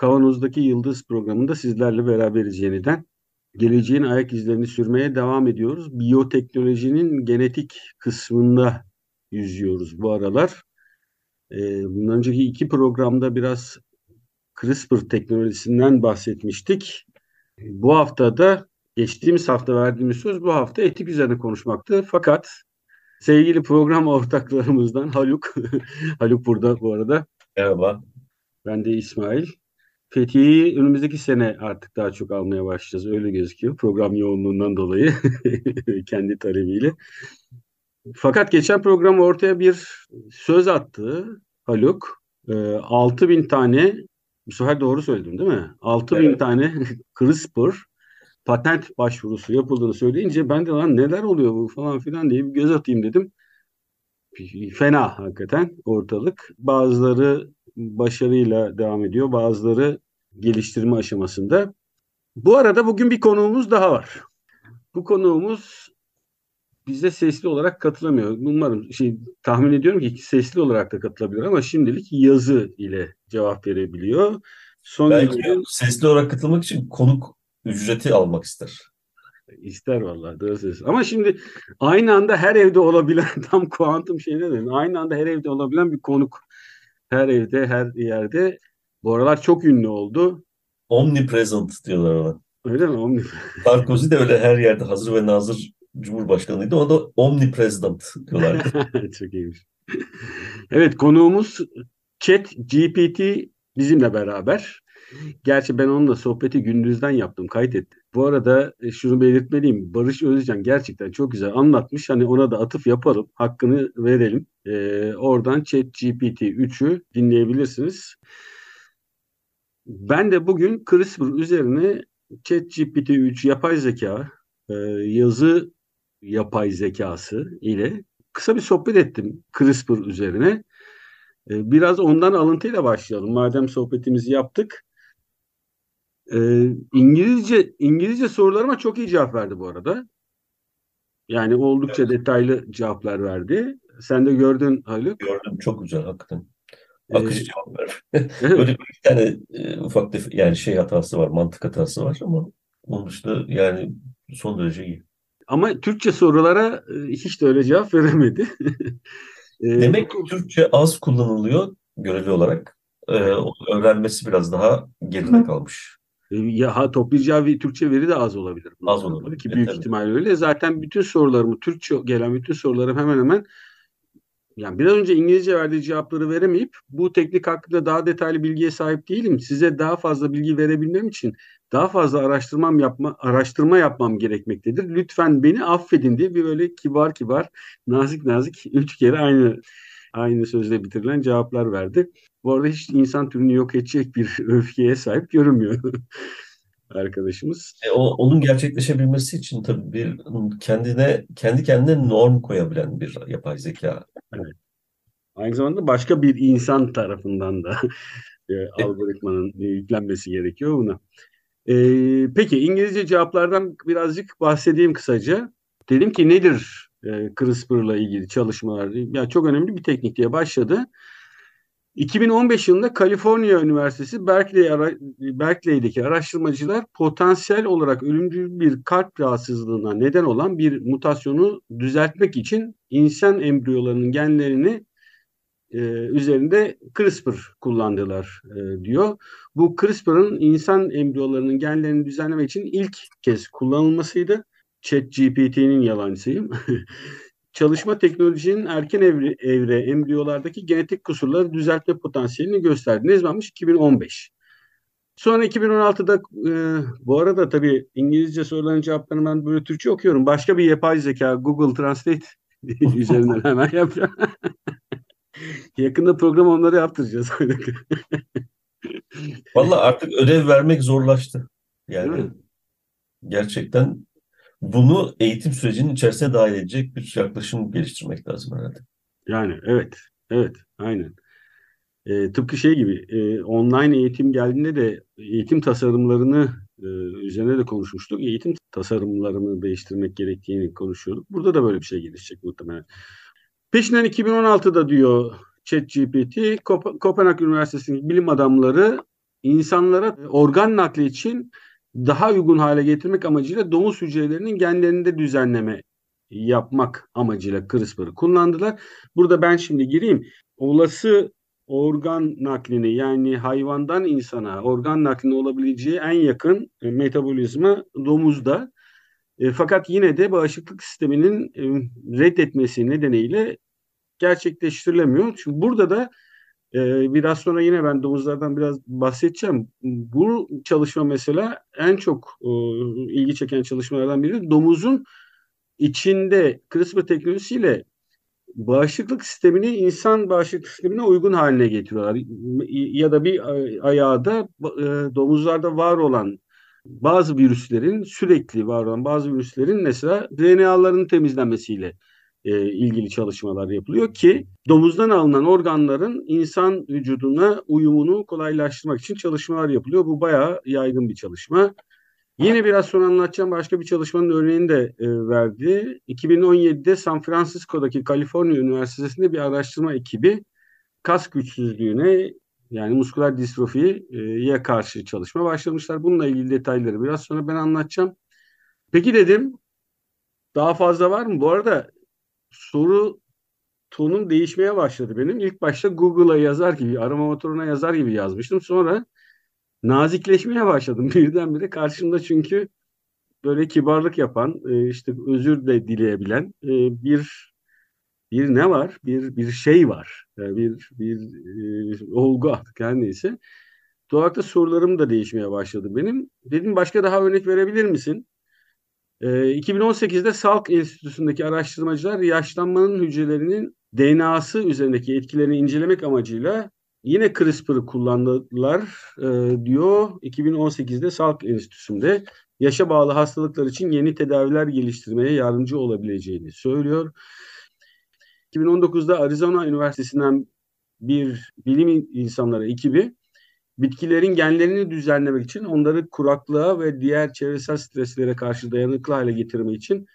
Kavanoz'daki Yıldız programında sizlerle beraberiz yeniden. Geleceğin ayak izlerini sürmeye devam ediyoruz. Biyoteknolojinin genetik kısmında yüzüyoruz bu aralar. Ee, bundan önceki iki programda biraz CRISPR teknolojisinden bahsetmiştik. Bu hafta da geçtiğimiz hafta verdiğimiz söz bu hafta etik üzerine konuşmaktı. Fakat sevgili program ortaklarımızdan Haluk, Haluk burada bu arada. Merhaba. Ben de İsmail. Fethiye'yi önümüzdeki sene artık daha çok almaya başlayacağız. Öyle gözüküyor. Program yoğunluğundan dolayı kendi talebiyle. Fakat geçen program ortaya bir söz attı Haluk. E, 6000 tane bu sefer doğru söyledim değil mi? 6000 evet. tane CRISPR patent başvurusu yapıldığını söyleyince ben de lan neler oluyor bu falan filan diye bir göz atayım dedim. Fena hakikaten ortalık. Bazıları başarıyla devam ediyor, bazıları geliştirme aşamasında. Bu arada bugün bir konuğumuz daha var. Bu konuğumuz bize sesli olarak katılamıyor. Umarım şey tahmin ediyorum ki sesli olarak da katılabilir ama şimdilik yazı ile cevap verebiliyor. Son Belki günlerin... sesli olarak katılmak için konuk ücreti almak ister. İster vallahi doğru söylüyorsun. Ama şimdi aynı anda her evde olabilen tam kuantum şey ne dedim. Aynı anda her evde olabilen bir konuk. Her evde, her yerde. Bu aralar çok ünlü oldu. Omnipresent diyorlar ona. Öyle mi? Omni. Sarkozy de öyle her yerde hazır ve nazır Cumhurbaşkanıydı. Ona da omnipresident diyorlardı. çok iyiymiş. Evet konuğumuz Chat GPT bizimle beraber. Gerçi ben onunla sohbeti gündüzden yaptım, kaydetti. Bu arada e, şunu belirtmeliyim. Barış Özcan gerçekten çok güzel anlatmış. Hani ona da atıf yapalım, hakkını verelim. Ee, oradan ChatGPT 3'ü dinleyebilirsiniz. Ben de bugün CRISPR üzerine ChatGPT 3 yapay zeka, e, yazı yapay zekası ile kısa bir sohbet ettim CRISPR üzerine. E, biraz ondan alıntıyla başlayalım. Madem sohbetimizi yaptık. Ee, İngilizce İngilizce sorularıma çok iyi cevap verdi bu arada. Yani oldukça evet. detaylı cevaplar verdi. Sen de gördün Haluk. Gördüm çok güzel hakikaten. Akıcı ee, cevaplar. Böyle bir tane e, ufak tef- yani şey hatası var, mantık hatası var ama onun dışında yani son derece iyi. Ama Türkçe sorulara e, hiç de öyle cevap veremedi. e, Demek ki Türkçe az kullanılıyor göreli olarak. Ee, öğrenmesi biraz daha geride kalmış. E, ya ha, toplayacağı bir Türkçe veri de az olabilir. Az olabilir. Ki büyük evet, ihtimalle öyle. Zaten bütün sorularımı Türkçe gelen bütün sorularım hemen hemen yani biraz önce İngilizce verdiği cevapları veremeyip bu teknik hakkında daha detaylı bilgiye sahip değilim. Size daha fazla bilgi verebilmem için daha fazla araştırmam yapma araştırma yapmam gerekmektedir. Lütfen beni affedin diye bir böyle kibar kibar nazik nazik üç kere aynı aynı sözle bitirilen cevaplar verdi. Bu arada hiç insan türünü yok edecek bir öfkeye sahip görünmüyor arkadaşımız. E, o, onun gerçekleşebilmesi için tabii bir kendine kendi kendine norm koyabilen bir yapay zeka. Evet. Aynı zamanda başka bir insan tarafından da e, algoritmanın yüklenmesi gerekiyor buna. E, peki İngilizce cevaplardan birazcık bahsedeyim kısaca. Dedim ki nedir e, CRISPR'la ilgili çalışmalar? Yani çok önemli bir teknik diye başladı. 2015 yılında Kaliforniya Üniversitesi Berkeley ara, Berkeley'deki araştırmacılar potansiyel olarak ölümcül bir kalp rahatsızlığına neden olan bir mutasyonu düzeltmek için insan embriyolarının genlerini e, üzerinde CRISPR kullandılar e, diyor. Bu CRISPR'ın insan embriyolarının genlerini düzenlemek için ilk kez kullanılmasıydı. ChatGPT'nin yalancısıyım. çalışma teknolojinin erken evre, evre embriyolardaki genetik kusurları düzeltme potansiyelini gösterdi. Ne zamanmış? 2015. Sonra 2016'da e, bu arada tabii İngilizce soruların cevaplarını ben böyle Türkçe okuyorum. Başka bir yapay zeka Google Translate üzerinden hemen yapacağım. Yakında program onları yaptıracağız. Valla artık ödev vermek zorlaştı. Yani gerçekten bunu eğitim sürecinin içerisine dahil edecek bir yaklaşım geliştirmek lazım herhalde. Yani evet, evet, aynen. E, tıpkı şey gibi e, online eğitim geldiğinde de eğitim tasarımlarını e, üzerine de konuşmuştuk. Eğitim tasarımlarını değiştirmek gerektiğini konuşuyorduk. Burada da böyle bir şey gelişecek muhtemelen. Peşinden 2016'da diyor ChatGPT, Kop Kopenhag Üniversitesi'ndeki bilim adamları insanlara organ nakli için daha uygun hale getirmek amacıyla domuz hücrelerinin genlerinde düzenleme yapmak amacıyla CRISPR'ı kullandılar. Burada ben şimdi gireyim. Olası organ naklini yani hayvandan insana organ naklini olabileceği en yakın e, metabolizma domuzda. E, fakat yine de bağışıklık sisteminin e, reddetmesi nedeniyle gerçekleştirilemiyor. Çünkü burada da e, biraz sonra yine ben domuzlardan biraz bahsedeceğim. Bu çalışma mesela en çok e, ilgi çeken çalışmalardan biri. Domuzun içinde CRISPR teknolojisiyle bağışıklık sistemini insan bağışıklık sistemine uygun haline getiriyorlar. Ya da bir ayağı da e, domuzlarda var olan bazı virüslerin sürekli var olan bazı virüslerin mesela DNA'ların temizlenmesiyle e, ilgili çalışmalar yapılıyor ki domuzdan alınan organların insan vücuduna uyumunu kolaylaştırmak için çalışmalar yapılıyor. Bu bayağı yaygın bir çalışma. Yine biraz sonra anlatacağım başka bir çalışmanın örneğini de e, verdi. 2017'de San Francisco'daki Kaliforniya Üniversitesi'nde bir araştırma ekibi kas güçsüzlüğüne yani musküler distrofiye karşı çalışma başlamışlar. Bununla ilgili detayları biraz sonra ben anlatacağım. Peki dedim daha fazla var mı? Bu arada soru tonum değişmeye başladı benim. İlk başta Google'a yazar gibi, arama motoruna yazar gibi yazmıştım. Sonra nazikleşmeye başladım birdenbire. Karşımda çünkü böyle kibarlık yapan, e, işte özür de dileyebilen e, bir bir ne var? Bir bir şey var. Yani bir bir e, olgu artık her neyse. Doğal sorularım da değişmeye başladı benim. Dedim başka daha örnek verebilir misin? 2018'de Salk Enstitüsü'ndeki araştırmacılar yaşlanmanın hücrelerinin DNA'sı üzerindeki etkilerini incelemek amacıyla yine CRISPR'ı kullandılar e, diyor 2018'de Salk Enstitüsü'nde yaşa bağlı hastalıklar için yeni tedaviler geliştirmeye yardımcı olabileceğini söylüyor. 2019'da Arizona Üniversitesi'nden bir bilim insanları ekibi bitkilerin genlerini düzenlemek için onları kuraklığa ve diğer çevresel streslere karşı dayanıklı hale getirmek için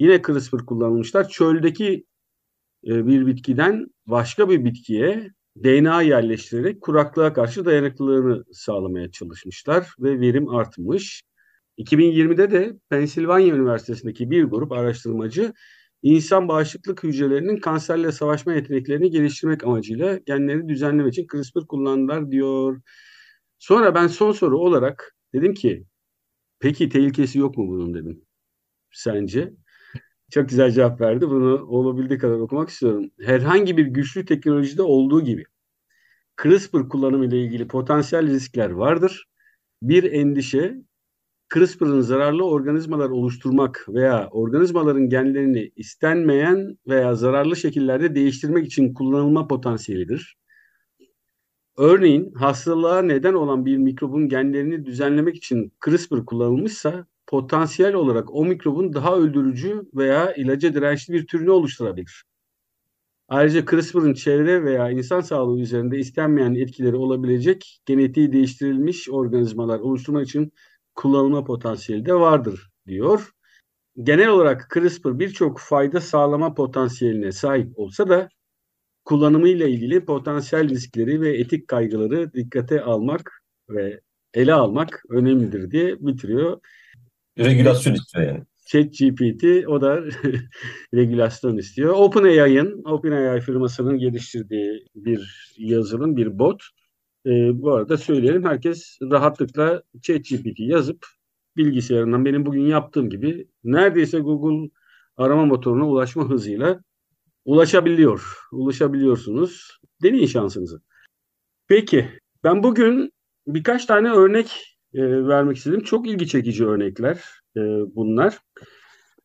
yine CRISPR kullanılmışlar. Çöldeki e, bir bitkiden başka bir bitkiye DNA yerleştirerek kuraklığa karşı dayanıklılığını sağlamaya çalışmışlar ve verim artmış. 2020'de de Pensilvanya Üniversitesi'ndeki bir grup araştırmacı insan bağışıklık hücrelerinin kanserle savaşma yeteneklerini geliştirmek amacıyla genleri düzenlemek için CRISPR kullandılar diyor. Sonra ben son soru olarak dedim ki peki tehlikesi yok mu bunun dedim. Sence? Çok güzel cevap verdi. Bunu olabildiği kadar okumak istiyorum. Herhangi bir güçlü teknolojide olduğu gibi CRISPR kullanımı ile ilgili potansiyel riskler vardır. Bir endişe CRISPR'ın zararlı organizmalar oluşturmak veya organizmaların genlerini istenmeyen veya zararlı şekillerde değiştirmek için kullanılma potansiyelidir. Örneğin hastalığa neden olan bir mikrobun genlerini düzenlemek için CRISPR kullanılmışsa potansiyel olarak o mikrobun daha öldürücü veya ilaca dirençli bir türünü oluşturabilir. Ayrıca CRISPR'ın çevre veya insan sağlığı üzerinde istenmeyen etkileri olabilecek genetiği değiştirilmiş organizmalar oluşturmak için kullanılma potansiyeli de vardır diyor. Genel olarak CRISPR birçok fayda sağlama potansiyeline sahip olsa da kullanımıyla ilgili potansiyel riskleri ve etik kaygıları dikkate almak ve ele almak önemlidir diye bitiriyor. Regülasyon istiyor yani. ChatGPT o da regülasyon istiyor. OpenAI'ın, OpenAI firmasının geliştirdiği bir yazılım, bir bot. E, bu arada söyleyelim herkes rahatlıkla ChatGPT yazıp bilgisayarından benim bugün yaptığım gibi neredeyse Google arama motoruna ulaşma hızıyla ulaşabiliyor. Ulaşabiliyorsunuz. Deneyin şansınızı. Peki ben bugün birkaç tane örnek e, vermek istedim. Çok ilgi çekici örnekler e, bunlar.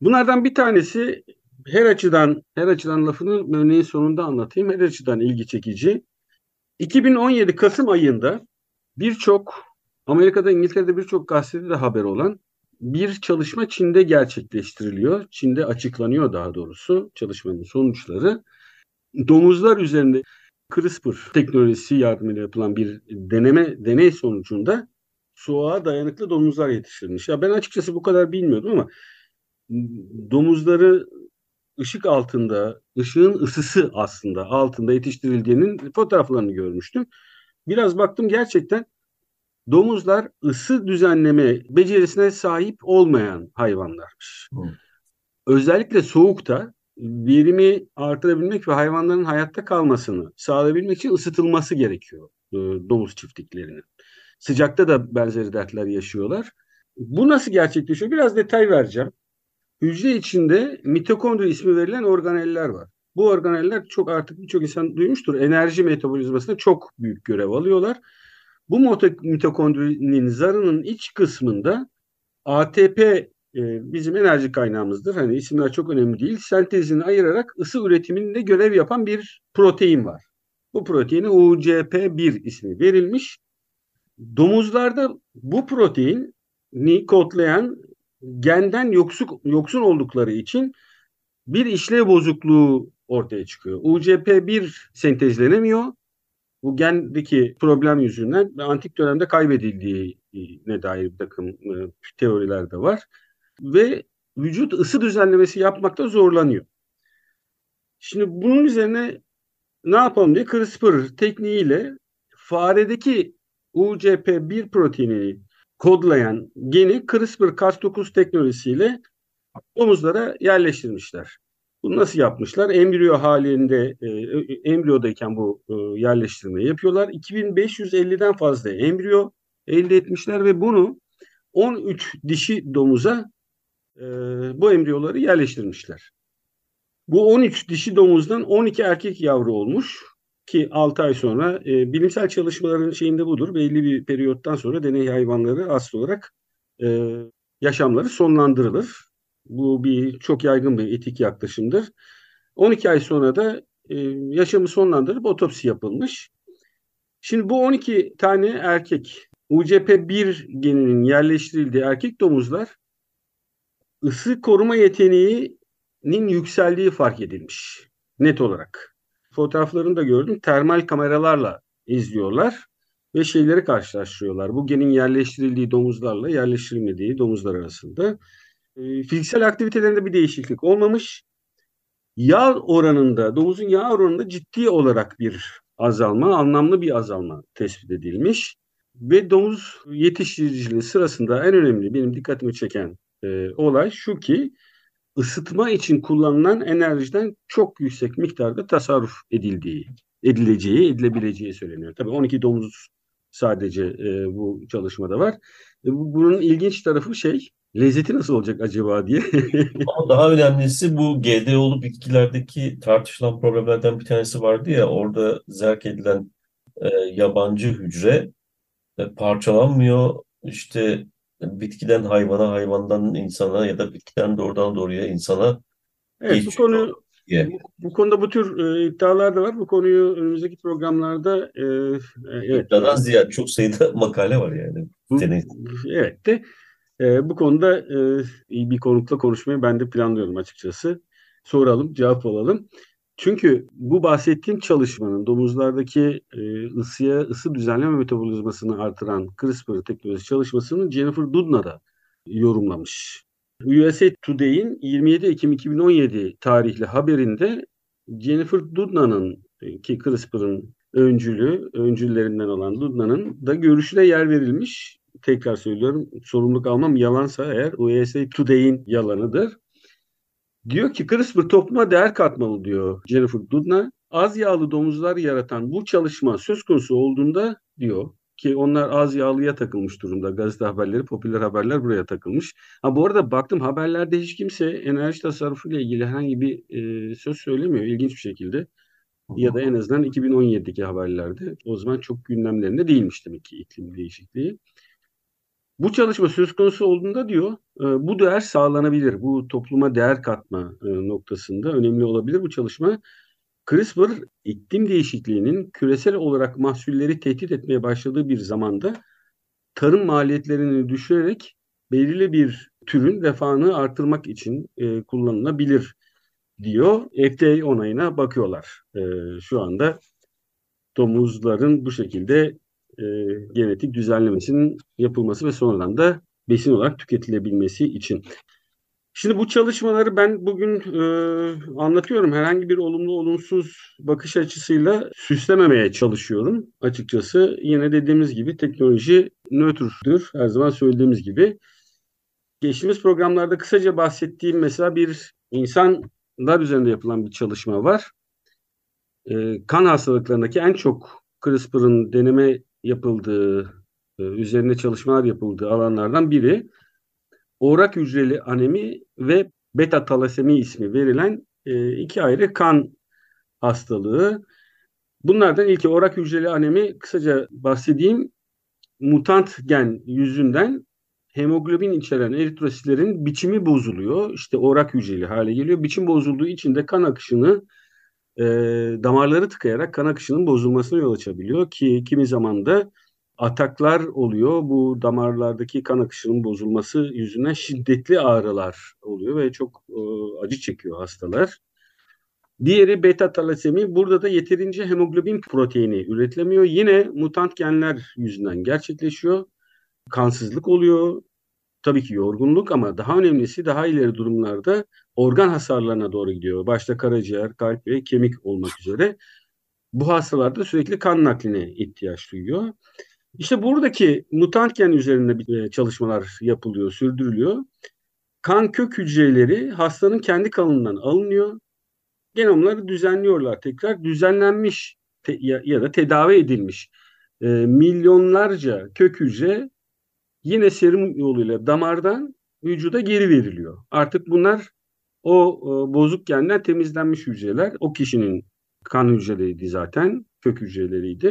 Bunlardan bir tanesi her açıdan her açıdan lafını örneğin sonunda anlatayım. Her açıdan ilgi çekici. 2017 Kasım ayında birçok Amerika'da İngiltere'de birçok gazetede de haber olan bir çalışma Çin'de gerçekleştiriliyor. Çin'de açıklanıyor daha doğrusu çalışmanın sonuçları. Domuzlar üzerinde CRISPR teknolojisi yardımıyla yapılan bir deneme deney sonucunda soğuğa dayanıklı domuzlar yetiştirilmiş. Ya ben açıkçası bu kadar bilmiyordum ama domuzları ışık altında, ışığın ısısı aslında altında yetiştirildiğinin fotoğraflarını görmüştüm. Biraz baktım gerçekten domuzlar ısı düzenleme becerisine sahip olmayan hayvanlarmış. Hmm. Özellikle soğukta verimi artırabilmek ve hayvanların hayatta kalmasını sağlayabilmek için ısıtılması gerekiyor e, domuz çiftliklerinin. Sıcakta da benzeri dertler yaşıyorlar. Bu nasıl gerçekleşiyor? Biraz detay vereceğim. Hücre içinde mitokondri ismi verilen organeller var. Bu organeller çok artık birçok insan duymuştur. Enerji metabolizmasında çok büyük görev alıyorlar. Bu mitokondrinin zarının iç kısmında ATP e, bizim enerji kaynağımızdır. Hani isimler çok önemli değil. Sentezini ayırarak ısı üretiminde görev yapan bir protein var. Bu proteine UCP1 ismi verilmiş. Domuzlarda bu proteini kodlayan genden yoksun, yoksun oldukları için bir işlev bozukluğu ortaya çıkıyor. UCP1 sentezlenemiyor. Bu gendeki problem yüzünden antik dönemde kaybedildiğine dair bir takım e, teoriler de var. Ve vücut ısı düzenlemesi yapmakta zorlanıyor. Şimdi bunun üzerine ne yapalım diye CRISPR tekniğiyle faredeki UCP1 proteinini kodlayan geni CRISPR-Cas9 teknolojisiyle omuzlara yerleştirmişler. Bunu nasıl yapmışlar? Embriyo halinde, e, embriyodayken bu e, yerleştirmeyi yapıyorlar. 2550'den fazla embriyo elde etmişler ve bunu 13 dişi domuza e, bu embriyoları yerleştirmişler. Bu 13 dişi domuzdan 12 erkek yavru olmuş ki 6 ay sonra e, bilimsel çalışmaların şeyinde budur. Belli bir periyottan sonra deney hayvanları asıl olarak e, yaşamları sonlandırılır. Bu bir çok yaygın bir etik yaklaşımdır. 12 ay sonra da e, yaşamı sonlandırıp otopsi yapılmış. Şimdi bu 12 tane erkek UCP1 geninin yerleştirildiği erkek domuzlar ısı koruma yeteneğinin yükseldiği fark edilmiş net olarak fotoğraflarını da gördüm. Termal kameralarla izliyorlar ve şeyleri karşılaştırıyorlar. Bu genin yerleştirildiği domuzlarla yerleştirilmediği domuzlar arasında. E, fiziksel aktivitelerinde bir değişiklik olmamış. Yağ oranında, domuzun yağ oranında ciddi olarak bir azalma, anlamlı bir azalma tespit edilmiş. Ve domuz yetiştiriciliği sırasında en önemli benim dikkatimi çeken e, olay şu ki ısıtma için kullanılan enerjiden çok yüksek miktarda tasarruf edildiği, edileceği, edilebileceği söyleniyor. Tabii 12 domuz sadece e, bu çalışmada var. E, bunun ilginç tarafı şey, lezzeti nasıl olacak acaba diye. Ama daha önemlisi bu GDO'lu bitkilerdeki tartışılan problemlerden bir tanesi vardı ya, orada zerk edilen e, yabancı hücre e, parçalanmıyor, işte bitkiden hayvana, hayvandan insana ya da bitkiden doğrudan doğruya insana Evet bu konu bu, bu konuda bu tür e, iddialar da var. Bu konuyu önümüzdeki programlarda e, e evet. İddiadan ziyade çok sayıda makale var yani. Bu, evet de e, bu konuda e, iyi bir konukla konuşmayı ben de planlıyorum açıkçası. Soralım, cevap alalım. Çünkü bu bahsettiğim çalışmanın domuzlardaki e, ısıya ısı düzenleme metabolizmasını artıran CRISPR teknolojisi çalışmasını Jennifer Doudna da yorumlamış. USA Today'in 27 Ekim 2017 tarihli haberinde Jennifer Doudna'nın e, ki CRISPR'ın öncülü, öncüllerinden olan Doudna'nın da görüşüne yer verilmiş. Tekrar söylüyorum sorumluluk almam yalansa eğer USA Today'in yalanıdır. Diyor ki CRISPR topluma değer katmalı diyor Jennifer Doudna. Az yağlı domuzlar yaratan bu çalışma söz konusu olduğunda diyor ki onlar az yağlıya takılmış durumda. Gazete haberleri, popüler haberler buraya takılmış. Ha bu arada baktım haberlerde hiç kimse enerji tasarrufu ile ilgili herhangi bir e, söz söylemiyor ilginç bir şekilde. Ya da en azından 2017'deki haberlerde. O zaman çok gündemlerinde değilmiş demek ki iklim değişikliği. Bu çalışma söz konusu olduğunda diyor e, bu değer sağlanabilir. Bu topluma değer katma e, noktasında önemli olabilir bu çalışma. CRISPR iklim değişikliğinin küresel olarak mahsulleri tehdit etmeye başladığı bir zamanda tarım maliyetlerini düşürerek belirli bir türün refahını artırmak için e, kullanılabilir diyor. FDA onayına bakıyorlar. Şu anda domuzların bu şekilde e, genetik düzenlemesinin yapılması ve sonradan da besin olarak tüketilebilmesi için. Şimdi bu çalışmaları ben bugün e, anlatıyorum. Herhangi bir olumlu olumsuz bakış açısıyla süslememeye çalışıyorum. Açıkçası yine dediğimiz gibi teknoloji nötrdür. Her zaman söylediğimiz gibi. Geçtiğimiz programlarda kısaca bahsettiğim mesela bir insanlar üzerinde yapılan bir çalışma var. E, kan hastalıklarındaki en çok CRISPR'ın deneme yapıldığı, e, üzerine çalışmalar yapıldığı alanlardan biri orak hücreli anemi ve beta talasemi ismi verilen e, iki ayrı kan hastalığı. Bunlardan ilki orak hücreli anemi kısaca bahsedeyim. Mutant gen yüzünden hemoglobin içeren eritrositlerin biçimi bozuluyor. İşte orak hücreli hale geliyor. Biçim bozulduğu için de kan akışını e, damarları tıkayarak kan akışının bozulmasına yol açabiliyor ki kimi zaman da ataklar oluyor. Bu damarlardaki kan akışının bozulması yüzünden şiddetli ağrılar oluyor ve çok e, acı çekiyor hastalar. Diğeri beta talasemi. Burada da yeterince hemoglobin proteini üretilemiyor. Yine mutant genler yüzünden gerçekleşiyor. Kansızlık oluyor. Tabii ki yorgunluk ama daha önemlisi daha ileri durumlarda organ hasarlarına doğru gidiyor. Başta karaciğer, kalp ve kemik olmak üzere. Bu hastalarda sürekli kan nakline ihtiyaç duyuyor. İşte buradaki mutant gen üzerinde e, çalışmalar yapılıyor, sürdürülüyor. Kan kök hücreleri hastanın kendi kanından alınıyor. Genomları düzenliyorlar tekrar. Düzenlenmiş ya, ya da tedavi edilmiş e, milyonlarca kök hücre yine serum yoluyla damardan vücuda geri veriliyor. Artık bunlar o e, bozuk genden temizlenmiş hücreler. O kişinin kan hücreleriydi zaten, kök hücreleriydi.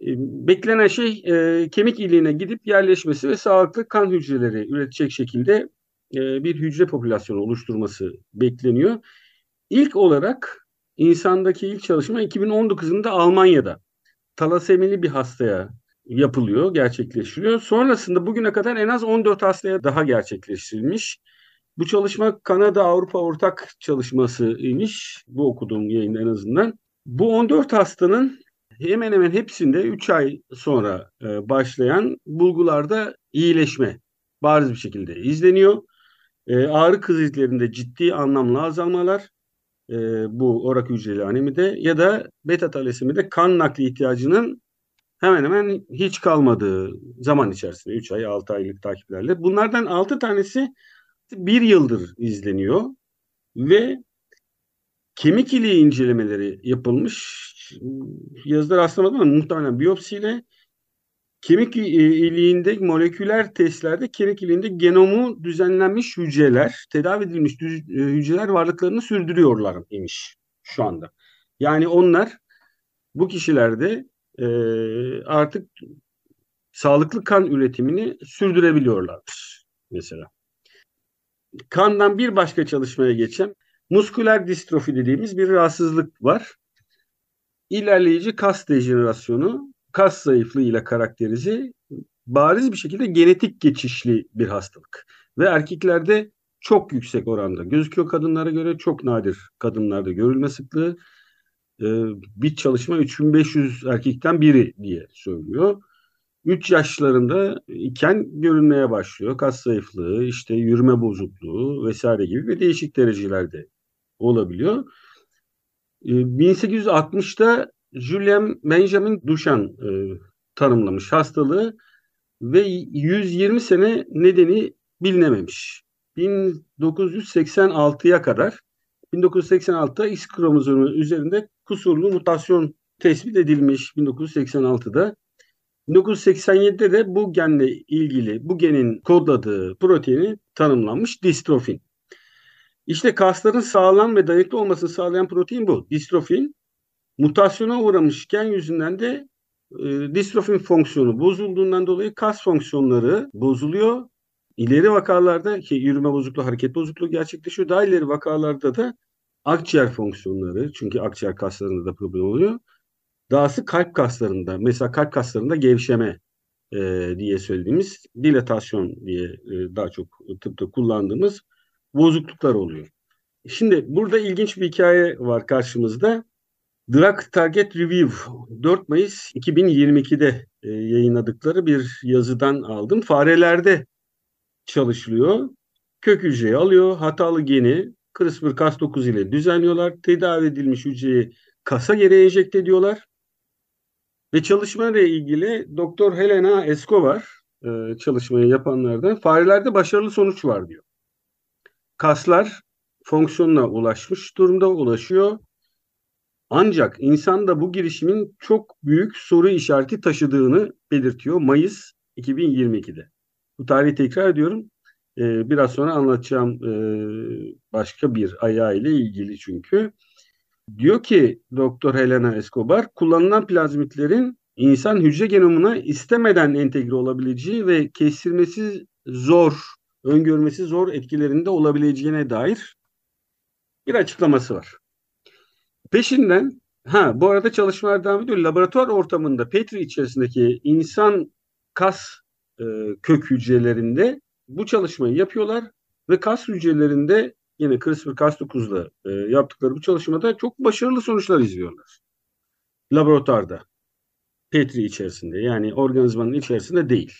E, beklenen şey e, kemik iliğine gidip yerleşmesi ve sağlıklı kan hücreleri üretecek şekilde e, bir hücre popülasyonu oluşturması bekleniyor. İlk olarak insandaki ilk çalışma 2019'unda Almanya'da talasemili bir hastaya yapılıyor, gerçekleştiriyor. Sonrasında bugüne kadar en az 14 hastaya daha gerçekleştirilmiş. Bu çalışma Kanada Avrupa ortak çalışmasıymış. Bu okuduğum yayın en azından. Bu 14 hastanın hemen hemen hepsinde 3 ay sonra e, başlayan bulgularda iyileşme bariz bir şekilde izleniyor. E, ağrı krizlerinde ciddi anlamlı azalmalar e, bu orak hücreli anemide ya da beta talasemide kan nakli ihtiyacının hemen hemen hiç kalmadığı zaman içerisinde 3 ay 6 aylık takiplerle. Bunlardan 6 tanesi bir yıldır izleniyor ve kemik iliği incelemeleri yapılmış. Yazıda rastlamadım ama muhtemelen biyopsiyle kemik iliğinde moleküler testlerde kemik iliğinde genomu düzenlenmiş hücreler, tedavi edilmiş hücreler varlıklarını sürdürüyorlar imiş şu anda. Yani onlar bu kişilerde e, artık sağlıklı kan üretimini sürdürebiliyorlarmış mesela. Kandan bir başka çalışmaya geçeceğim. Musküler distrofi dediğimiz bir rahatsızlık var. İlerleyici kas dejenerasyonu, kas zayıflığı ile karakterize bariz bir şekilde genetik geçişli bir hastalık. Ve erkeklerde çok yüksek oranda gözüküyor kadınlara göre çok nadir kadınlarda görülme sıklığı. Ee, bir çalışma 3500 erkekten biri diye söylüyor. 3 yaşlarında iken görünmeye başlıyor. Kas zayıflığı, işte yürüme bozukluğu vesaire gibi ve değişik derecelerde olabiliyor. 1860'da ee, Julien Benjamin Duchan e, tanımlamış hastalığı ve 120 sene nedeni bilinememiş. 1986'ya kadar 1986'da X kromozomu üzerinde kusurlu mutasyon tespit edilmiş 1986'da. 1987'de de bu genle ilgili bu genin kodladığı proteini tanımlanmış distrofin. İşte kasların sağlam ve dayanıklı olmasını sağlayan protein bu. Distrofin mutasyona uğramış gen yüzünden de e, distrofin fonksiyonu bozulduğundan dolayı kas fonksiyonları bozuluyor. İleri vakalarda ki yürüme bozukluğu, hareket bozukluğu gerçekleşiyor. Daha ileri vakalarda da akciğer fonksiyonları çünkü akciğer kaslarında da problem oluyor. Dahası kalp kaslarında mesela kalp kaslarında gevşeme e, diye söylediğimiz dilatasyon diye e, daha çok tıpta kullandığımız bozukluklar oluyor. Şimdi burada ilginç bir hikaye var karşımızda. Drug Target Review 4 Mayıs 2022'de e, yayınladıkları bir yazıdan aldım. Farelerde çalışılıyor. Kök hücreyi alıyor, hatalı geni CRISPR-Cas9 ile düzenliyorlar. Tedavi edilmiş hücreyi kasa geri enjekte ediyorlar. Ve çalışmayla ilgili Doktor Helena Escobar e, çalışmayı yapanlardan farelerde başarılı sonuç var diyor. Kaslar fonksiyonuna ulaşmış durumda ulaşıyor. Ancak insanda bu girişimin çok büyük soru işareti taşıdığını belirtiyor Mayıs 2022'de. Bu tarihi tekrar ediyorum. Ee, biraz sonra anlatacağım e, başka bir ayağı ile ilgili çünkü. Diyor ki Doktor Helena Escobar kullanılan plazmitlerin insan hücre genomuna istemeden entegre olabileceği ve kestirmesi zor, öngörmesi zor etkilerinde olabileceğine dair bir açıklaması var. Peşinden ha bu arada çalışmalar devam ediyor. Laboratuvar ortamında Petri içerisindeki insan kas e, kök hücrelerinde bu çalışmayı yapıyorlar ve kas hücrelerinde yine CRISPR-Cas9'la e, yaptıkları bu çalışmada çok başarılı sonuçlar izliyorlar. Laboratuvarda. Petri içerisinde yani organizmanın içerisinde değil.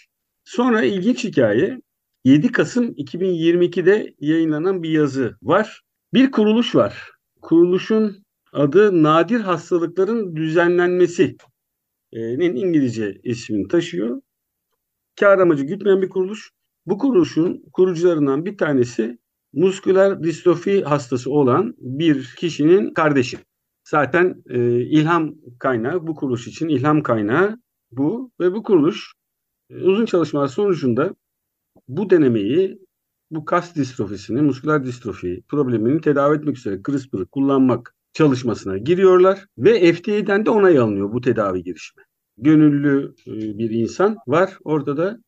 Sonra ilginç hikaye 7 Kasım 2022'de yayınlanan bir yazı var. Bir kuruluş var. Kuruluşun adı Nadir Hastalıkların Düzenlenmesi'nin İngilizce ismini taşıyor. Kar amacı gütmeyen bir kuruluş. Bu kuruluşun kurucularından bir tanesi musküler distrofi hastası olan bir kişinin kardeşi. Zaten e, ilham kaynağı bu kuruluş için ilham kaynağı bu ve bu kuruluş e, uzun çalışmalar sonucunda bu denemeyi bu kas distrofisini, musküler distrofi problemini tedavi etmek üzere CRISPR'ı kullanmak çalışmasına giriyorlar ve FDA'den de onay alınıyor bu tedavi girişimi. Gönüllü e, bir insan var orada da.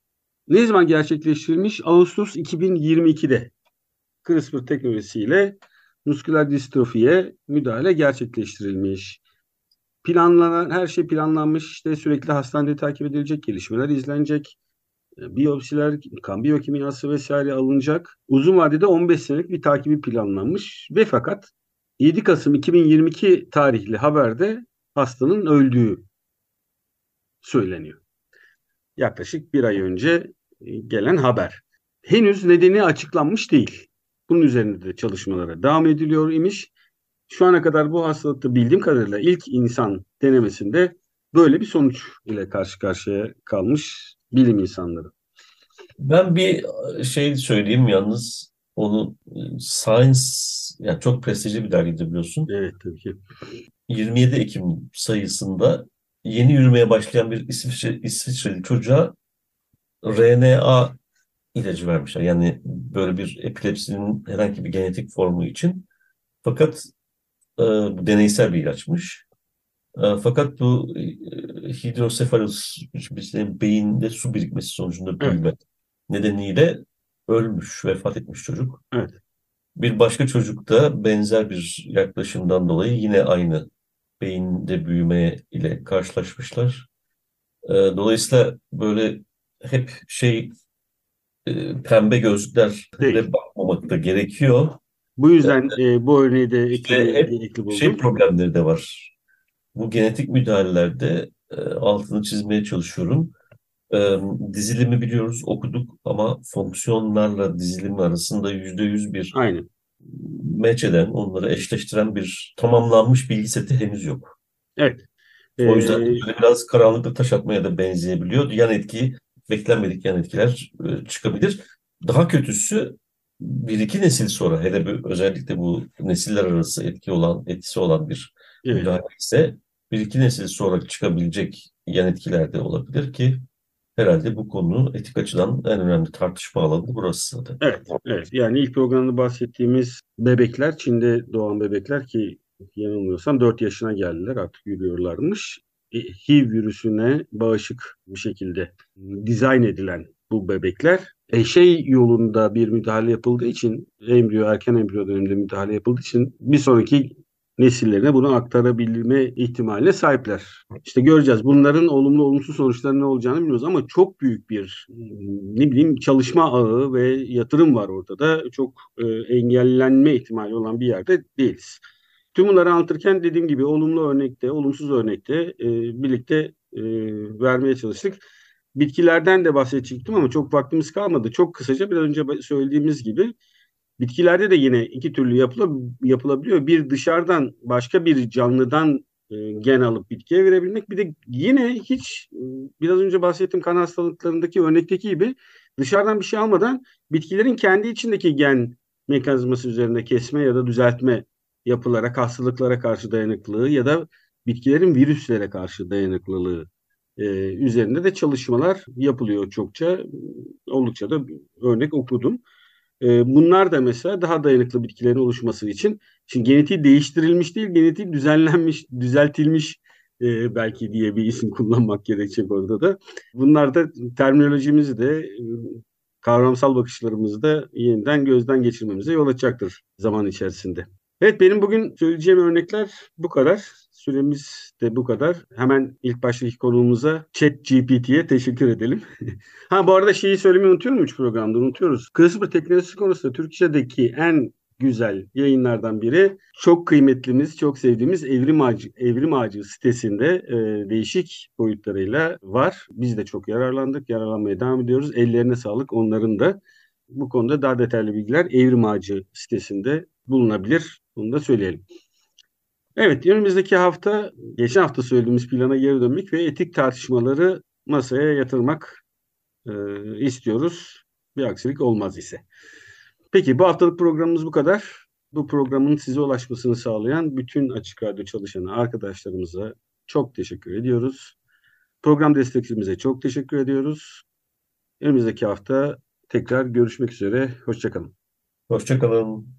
Ne zaman gerçekleştirilmiş? Ağustos 2022'de CRISPR teknolojisiyle musküler distrofiye müdahale gerçekleştirilmiş. Planlanan her şey planlanmış. İşte sürekli hastanede takip edilecek, gelişmeler izlenecek, e, biyopsiler, kan biyokimyası vesaire alınacak. Uzun vadede 15 senelik bir takibi planlanmış ve fakat 7 Kasım 2022 tarihli haberde hastanın öldüğü söyleniyor. Yaklaşık bir ay önce gelen haber. Henüz nedeni açıklanmış değil. Bunun üzerinde de çalışmalara devam ediliyor imiş. Şu ana kadar bu hastalıkta bildiğim kadarıyla ilk insan denemesinde böyle bir sonuç ile karşı karşıya kalmış bilim insanları. Ben bir şey söyleyeyim yalnız onu Science yani çok prestijli bir dergidir biliyorsun. Evet tabii ki. 27 Ekim sayısında yeni yürümeye başlayan bir İsviçre, İsviçreli çocuğa RNA ilacı vermişler. Yani böyle bir epilepsinin herhangi bir genetik formu için. Fakat e, bu deneysel bir ilaçmış. E, fakat bu e, hidrosefalus beyinde su birikmesi sonucunda büyüme evet. nedeniyle ölmüş, vefat etmiş çocuk. Evet. Bir başka çocuk da benzer bir yaklaşımdan dolayı yine aynı beyinde büyüme ile karşılaşmışlar. E, dolayısıyla böyle hep şey e, pembe gözlüklerle bakmamak da gerekiyor. Bu yüzden e, bu örneği de ekli, hep ekli buldum. Şey problemleri de var. Bu genetik müdahalelerde e, altını çizmeye çalışıyorum. E, dizilimi biliyoruz, okuduk ama fonksiyonlarla dizilimi arasında yüzde yüz bir Aynen. meç eden, onları eşleştiren bir tamamlanmış bilgi seti henüz yok. Evet. O yüzden ee, biraz karanlıkta taş atmaya da benzeyebiliyor. Yan etki beklenmedik yan etkiler e, çıkabilir. Daha kötüsü bir iki nesil sonra hele bir, özellikle bu nesiller arası etki olan etkisi olan bir evet. müdahale ise bir iki nesil sonra çıkabilecek yan etkiler de olabilir ki herhalde bu konu etik açıdan en önemli tartışma alanı burası zaten. Evet, evet. Yani ilk programda bahsettiğimiz bebekler, Çin'de doğan bebekler ki yanılmıyorsam 4 yaşına geldiler artık yürüyorlarmış. HIV virüsüne bağışık bir şekilde dizayn edilen bu bebekler. E şey yolunda bir müdahale yapıldığı için embriyo erken embriyo döneminde müdahale yapıldığı için bir sonraki nesillerine bunu aktarabilme ihtimaline sahipler. İşte göreceğiz. Bunların olumlu olumsuz sonuçları ne olacağını bilmiyoruz ama çok büyük bir ne bileyim çalışma ağı ve yatırım var ortada. Çok e, engellenme ihtimali olan bir yerde değiliz. Tüm bunları anlatırken dediğim gibi olumlu örnekte, olumsuz örnekte e, birlikte e, vermeye çalıştık. Bitkilerden de bahsedecektim ama çok vaktimiz kalmadı. Çok kısaca biraz önce söylediğimiz gibi bitkilerde de yine iki türlü yapılabiliyor. Bir dışarıdan başka bir canlıdan e, gen alıp bitkiye verebilmek. Bir de yine hiç e, biraz önce bahsettiğim kan hastalıklarındaki örnekteki gibi dışarıdan bir şey almadan bitkilerin kendi içindeki gen mekanizması üzerinde kesme ya da düzeltme yapılarak hastalıklara karşı dayanıklılığı ya da bitkilerin virüslere karşı dayanıklılığı e, üzerinde de çalışmalar yapılıyor çokça. Oldukça da örnek okudum. E, bunlar da mesela daha dayanıklı bitkilerin oluşması için şimdi genetiği değiştirilmiş değil, genetiği düzenlenmiş, düzeltilmiş e, belki diye bir isim kullanmak gerekecek orada da. Bunlar da terminolojimizi de e, kavramsal bakışlarımızı da yeniden gözden geçirmemize yol açacaktır zaman içerisinde. Evet benim bugün söyleyeceğim örnekler bu kadar. Süremiz de bu kadar. Hemen ilk baştaki konuğumuza ChatGPT'ye teşekkür edelim. ha bu arada şeyi söylemeyi unutuyorum 3 programda unutuyoruz. CRISPR teknolojisi konusunda Türkçedeki en güzel yayınlardan biri. Çok kıymetlimiz, çok sevdiğimiz Evrim Ağacı, Evrim Ağacı sitesinde e, değişik boyutlarıyla var. Biz de çok yararlandık, yararlanmaya devam ediyoruz. Ellerine sağlık onların da. Bu konuda daha detaylı bilgiler Evrim Ağacı sitesinde bulunabilir. Bunu da söyleyelim. Evet, önümüzdeki hafta, geçen hafta söylediğimiz plana geri dönmek ve etik tartışmaları masaya yatırmak e, istiyoruz. Bir aksilik olmaz ise. Peki bu haftalık programımız bu kadar. Bu programın size ulaşmasını sağlayan bütün Açık Radyo çalışanı arkadaşlarımıza çok teşekkür ediyoruz. Program destekçimize çok teşekkür ediyoruz. Önümüzdeki hafta tekrar görüşmek üzere. Hoşçakalın. Hoşçakalın.